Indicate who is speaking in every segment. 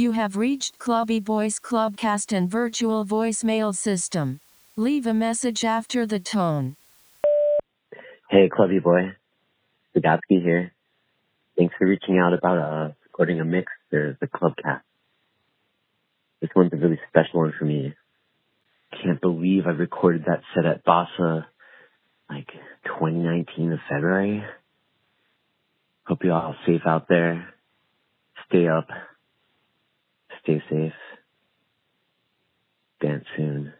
Speaker 1: You have reached Clubby Voice Clubcast and virtual voicemail system. Leave a message after the tone.
Speaker 2: Hey, Clubby Boy. Zagatsky here. Thanks for reaching out about uh, recording a mix for the Clubcast. This one's a really special one for me. Can't believe I recorded that set at Bossa like 2019 of February. Hope you all safe out there. Stay up. Stay safe. Dance soon.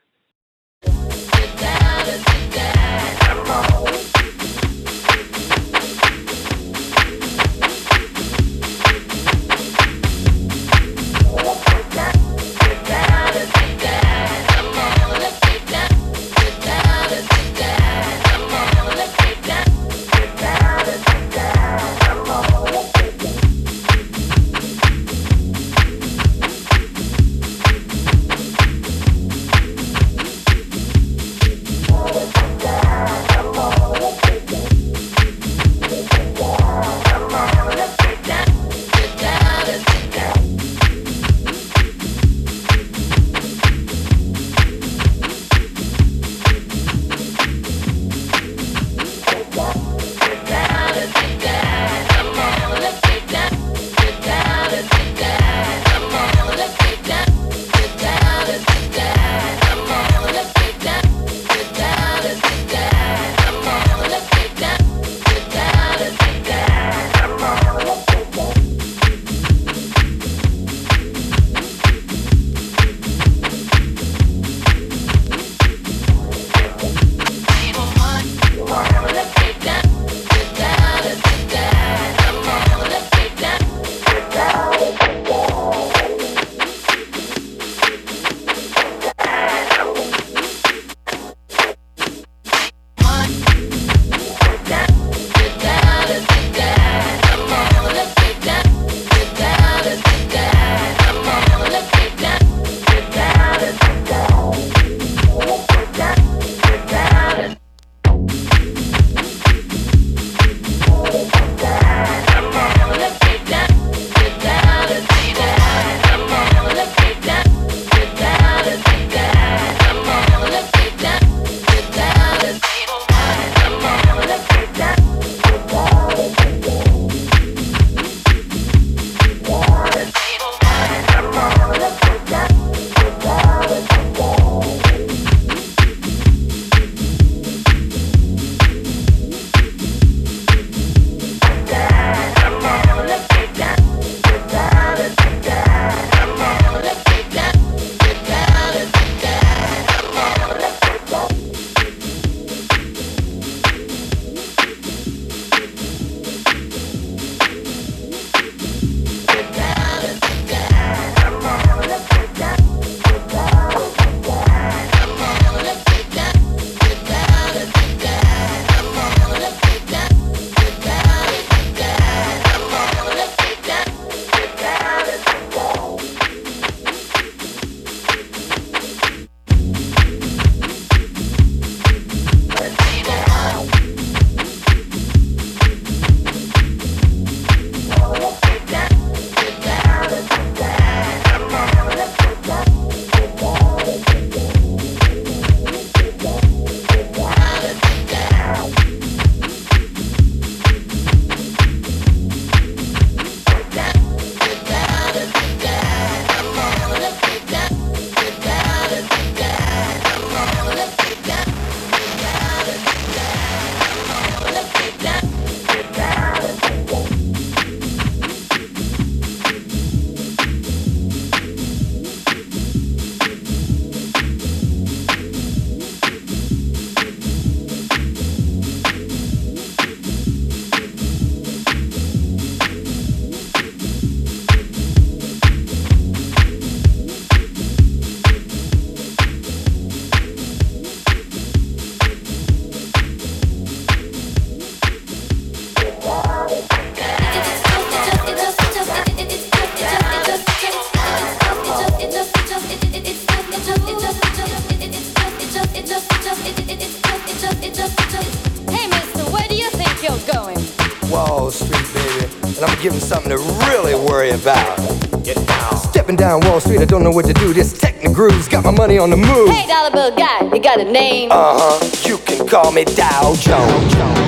Speaker 3: and I'm gonna give him something to really worry about. Get down.
Speaker 2: Stepping down Wall Street, I don't know what to do. This techno groove's got my money on the move.
Speaker 4: Hey, dollar bill guy, you got a name?
Speaker 2: Uh huh. You can call me Dow Jones.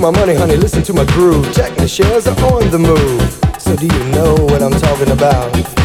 Speaker 2: my money, honey, listen to my groove. Techno shares are on the move. So do you know what I'm talking about?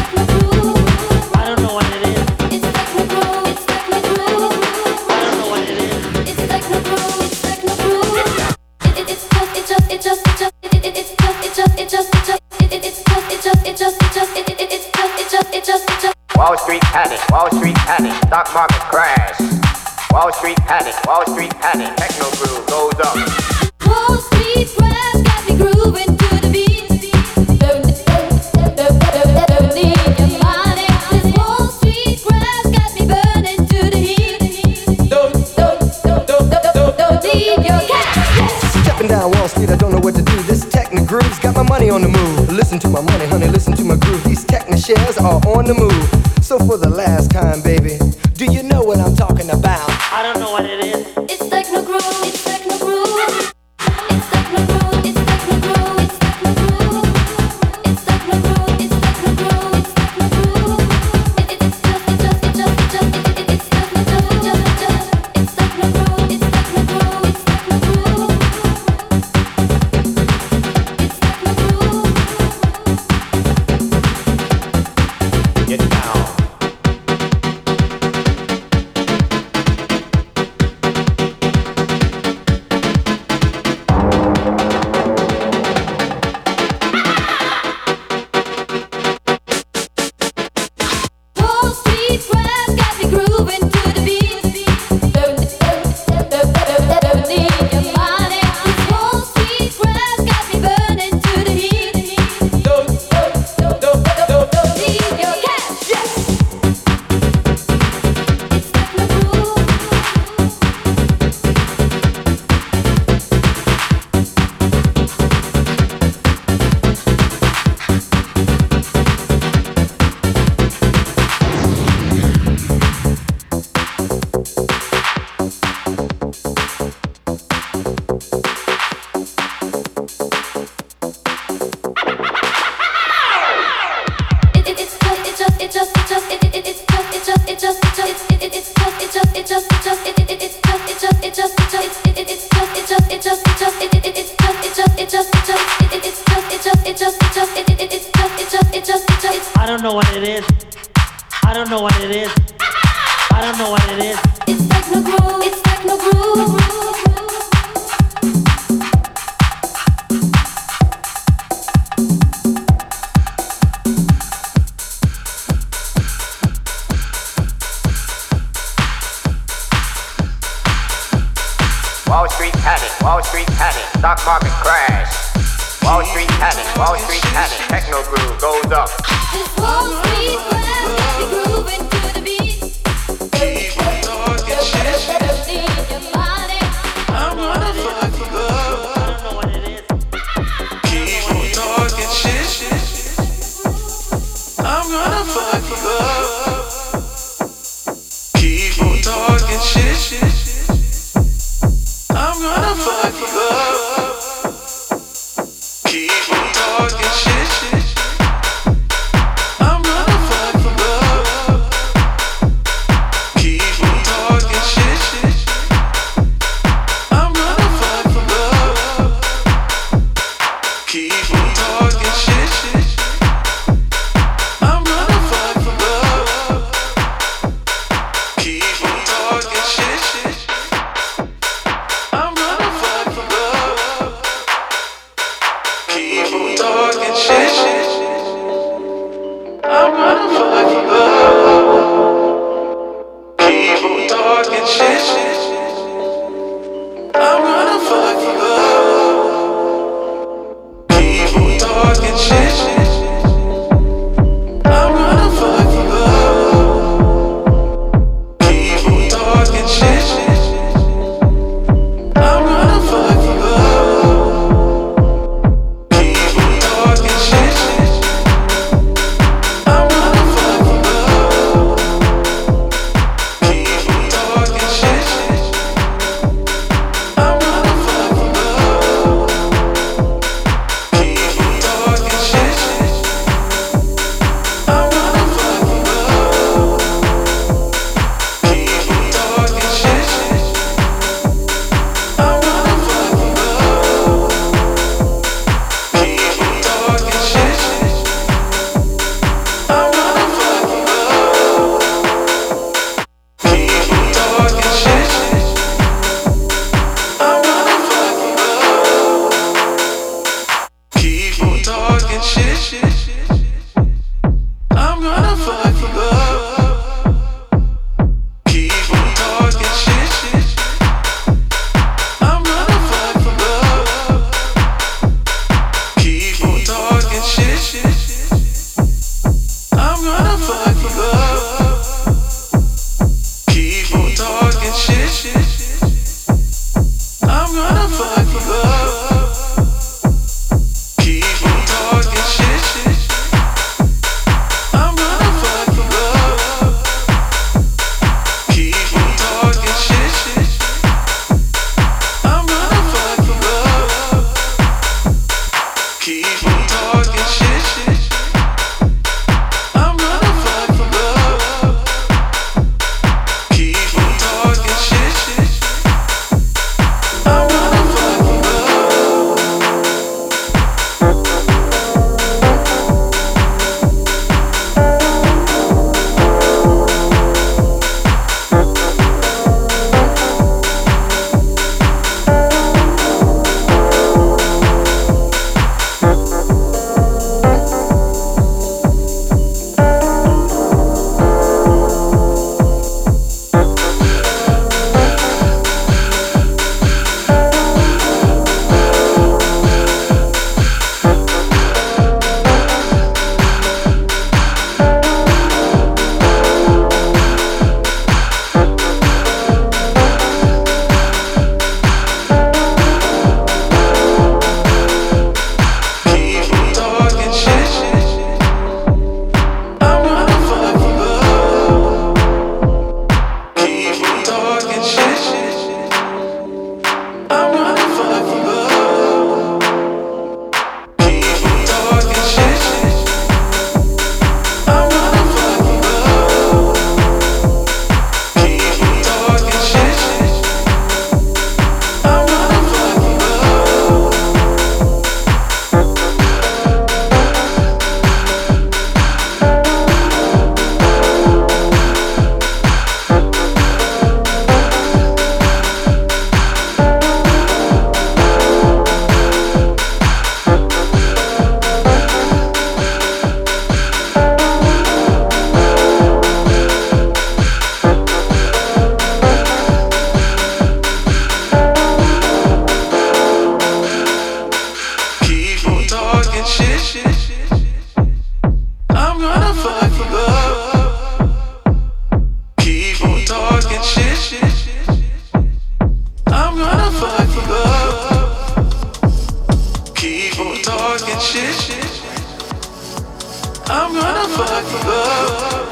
Speaker 2: I'm
Speaker 5: gonna fuck you up.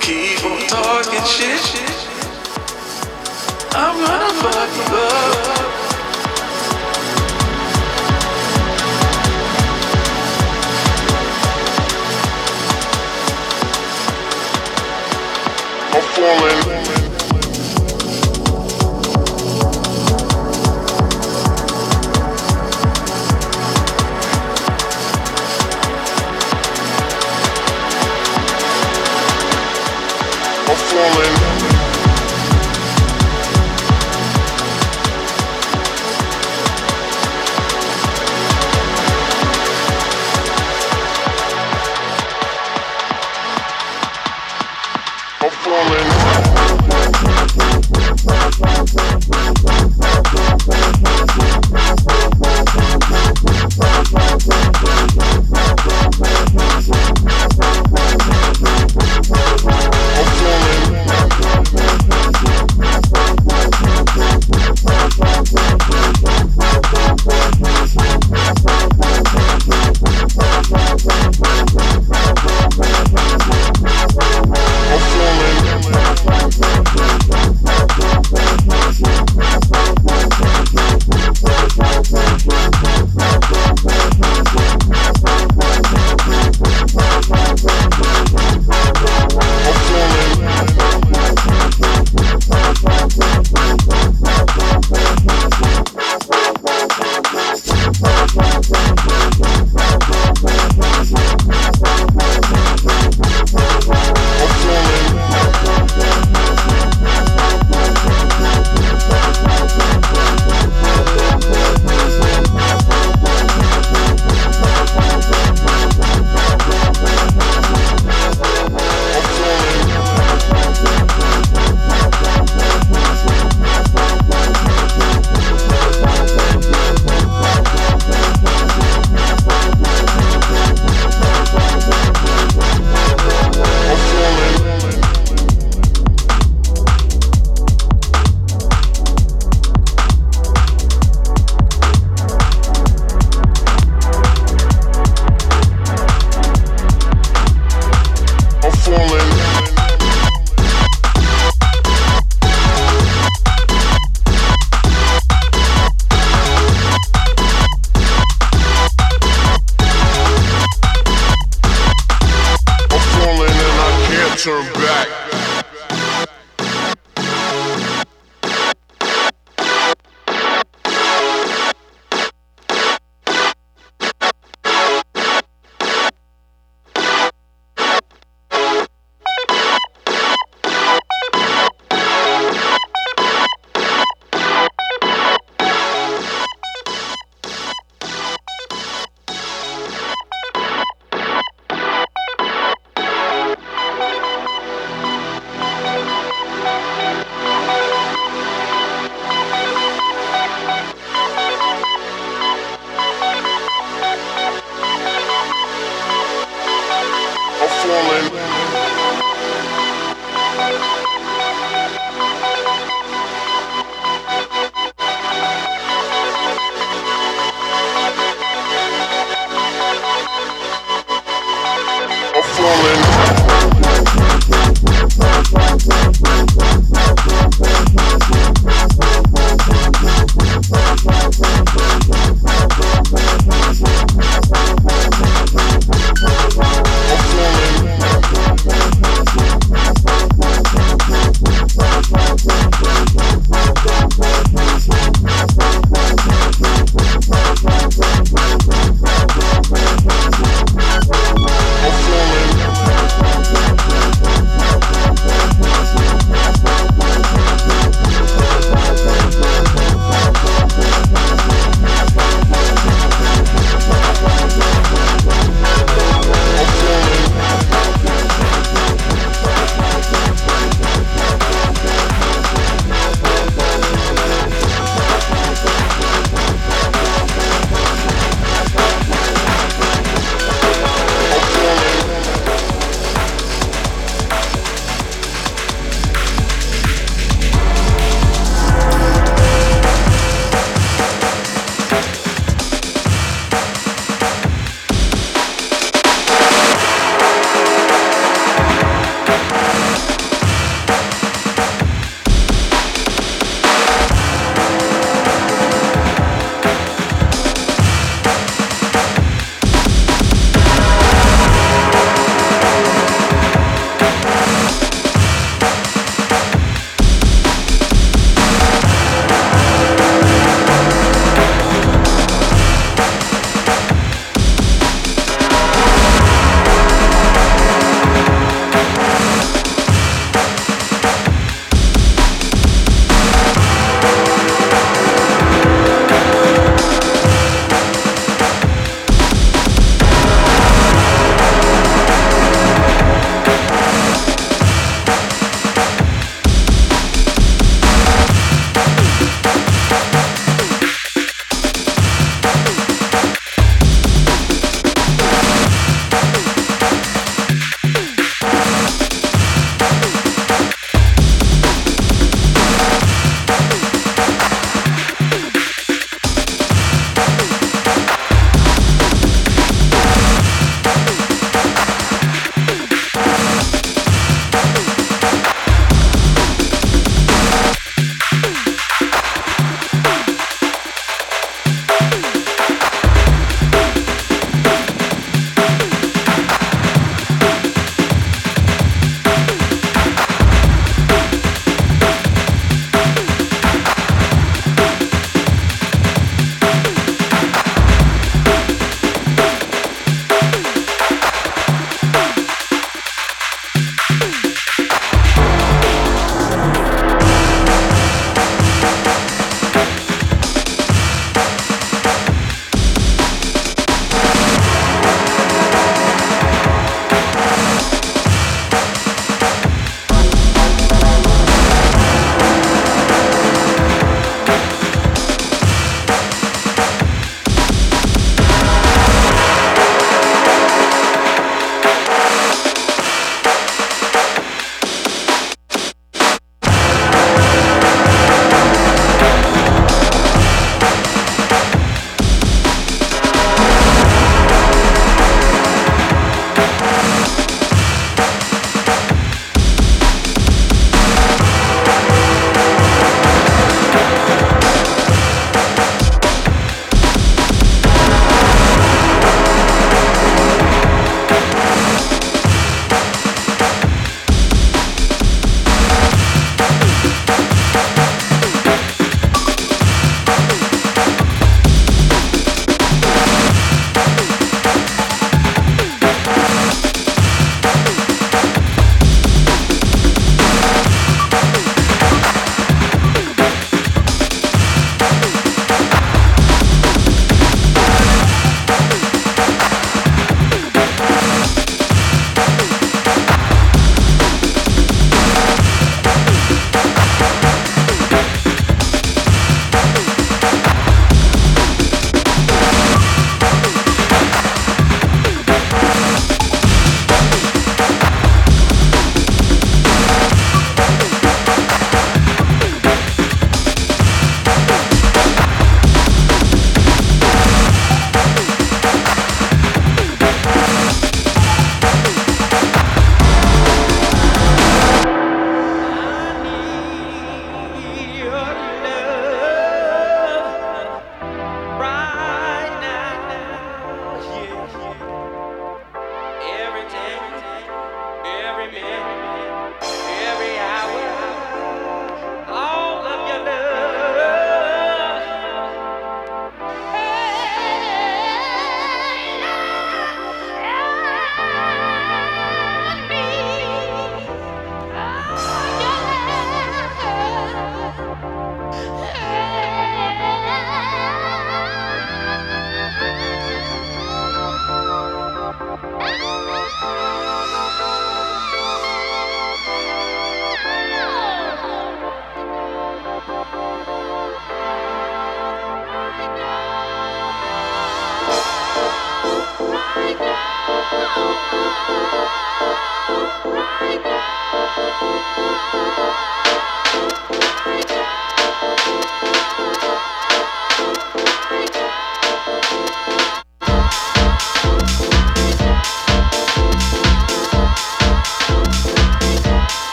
Speaker 5: Keep on talking shit. I'm gonna fuck you up. I'm falling.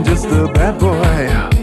Speaker 5: I'm
Speaker 6: just a bad boy.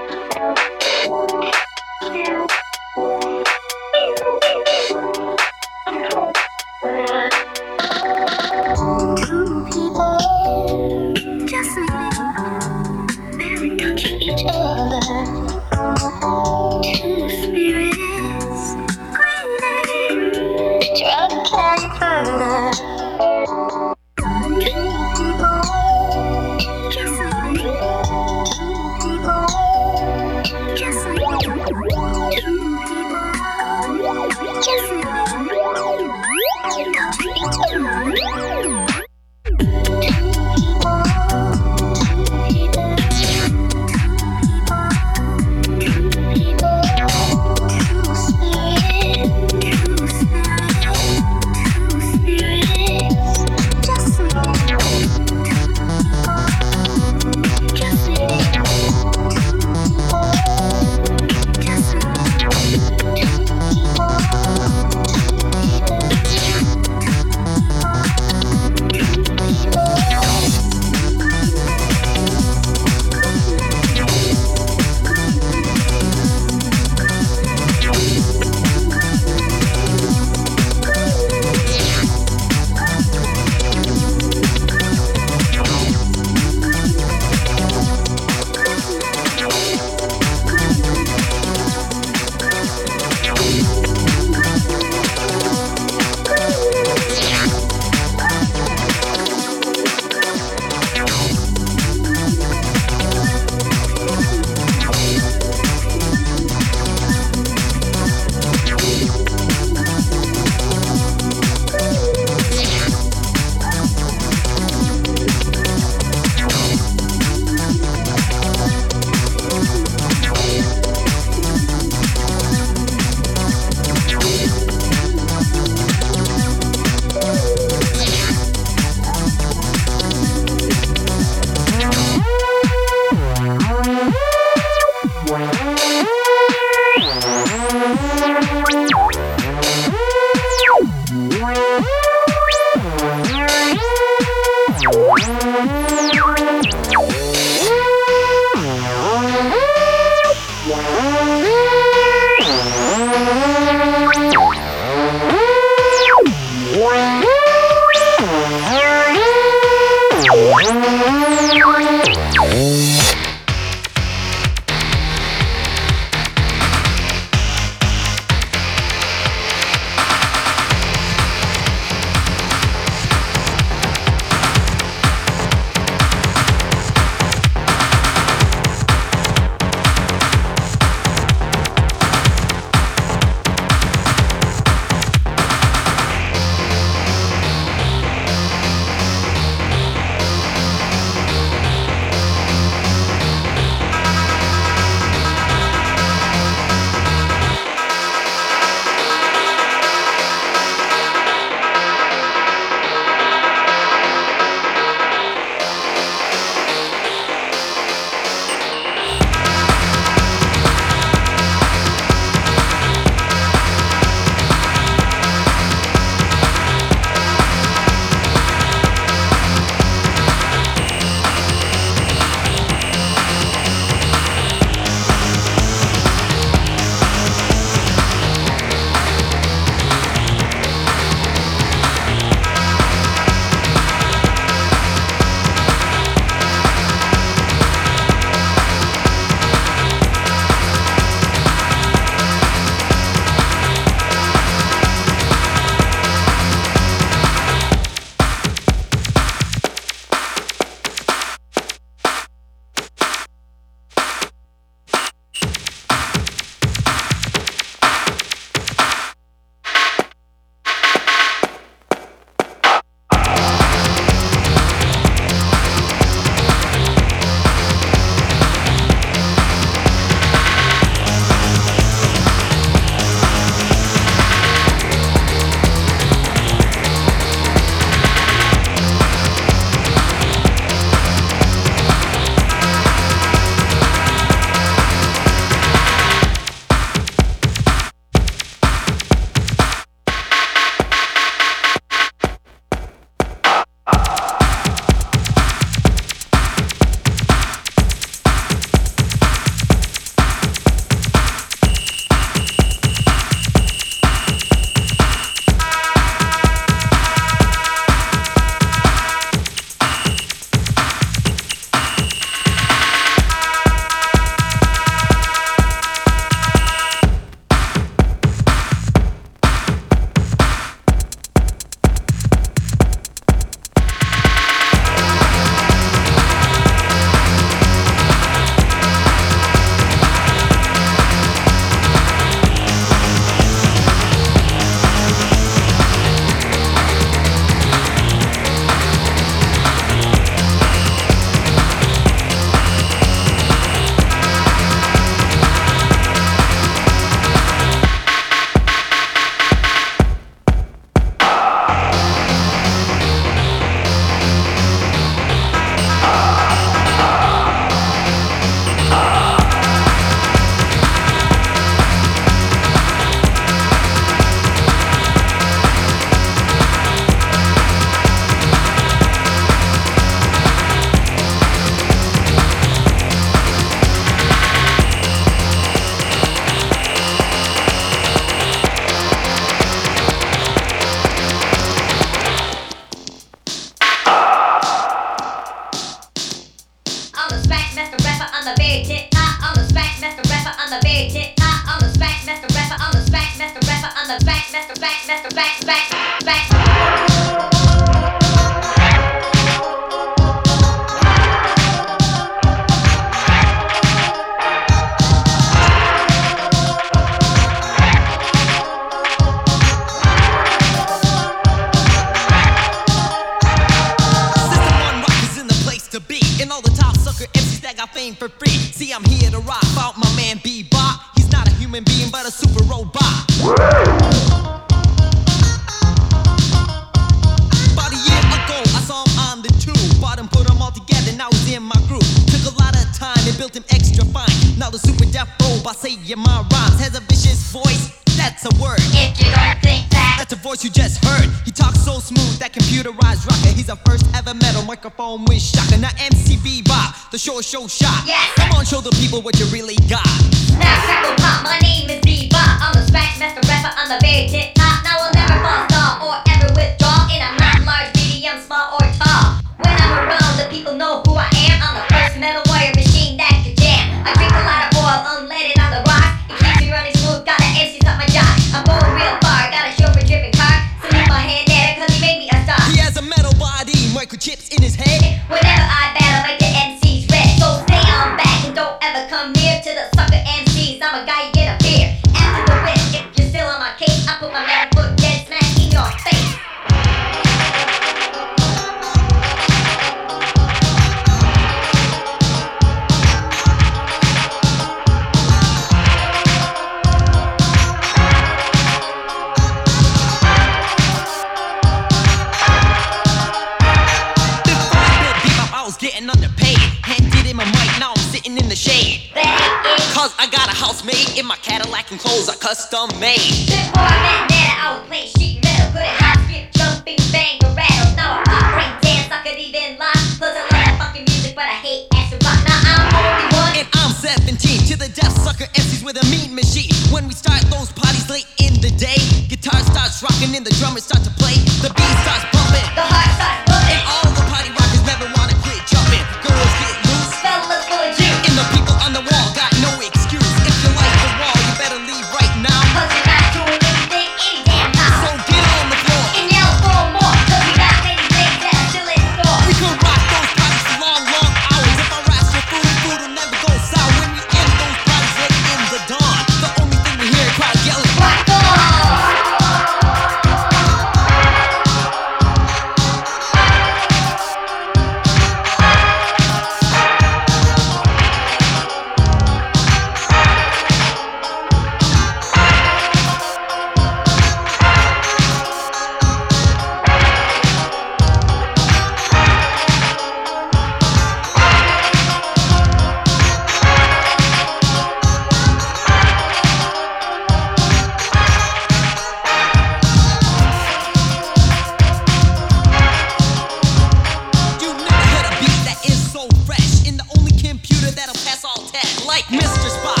Speaker 7: Mr. Spock,